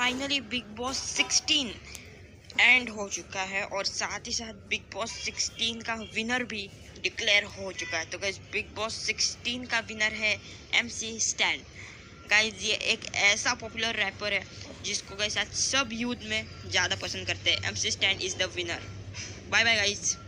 Finally Bigg boss 16 and हो चुका है और साथ ही साथ बिग बॉस 16 का विनर भी डिक्लेयर हो चुका है। तो गाइज़ बिग बॉस 16 का विनर है एमसी स्टैंड गाइज़ ये एक ऐसा पॉपुलर रैपर है जिसको गाइज़ आज सब यूथ में ज़्यादा पसंद करते हैं। MC Stan is the winner bye bye guys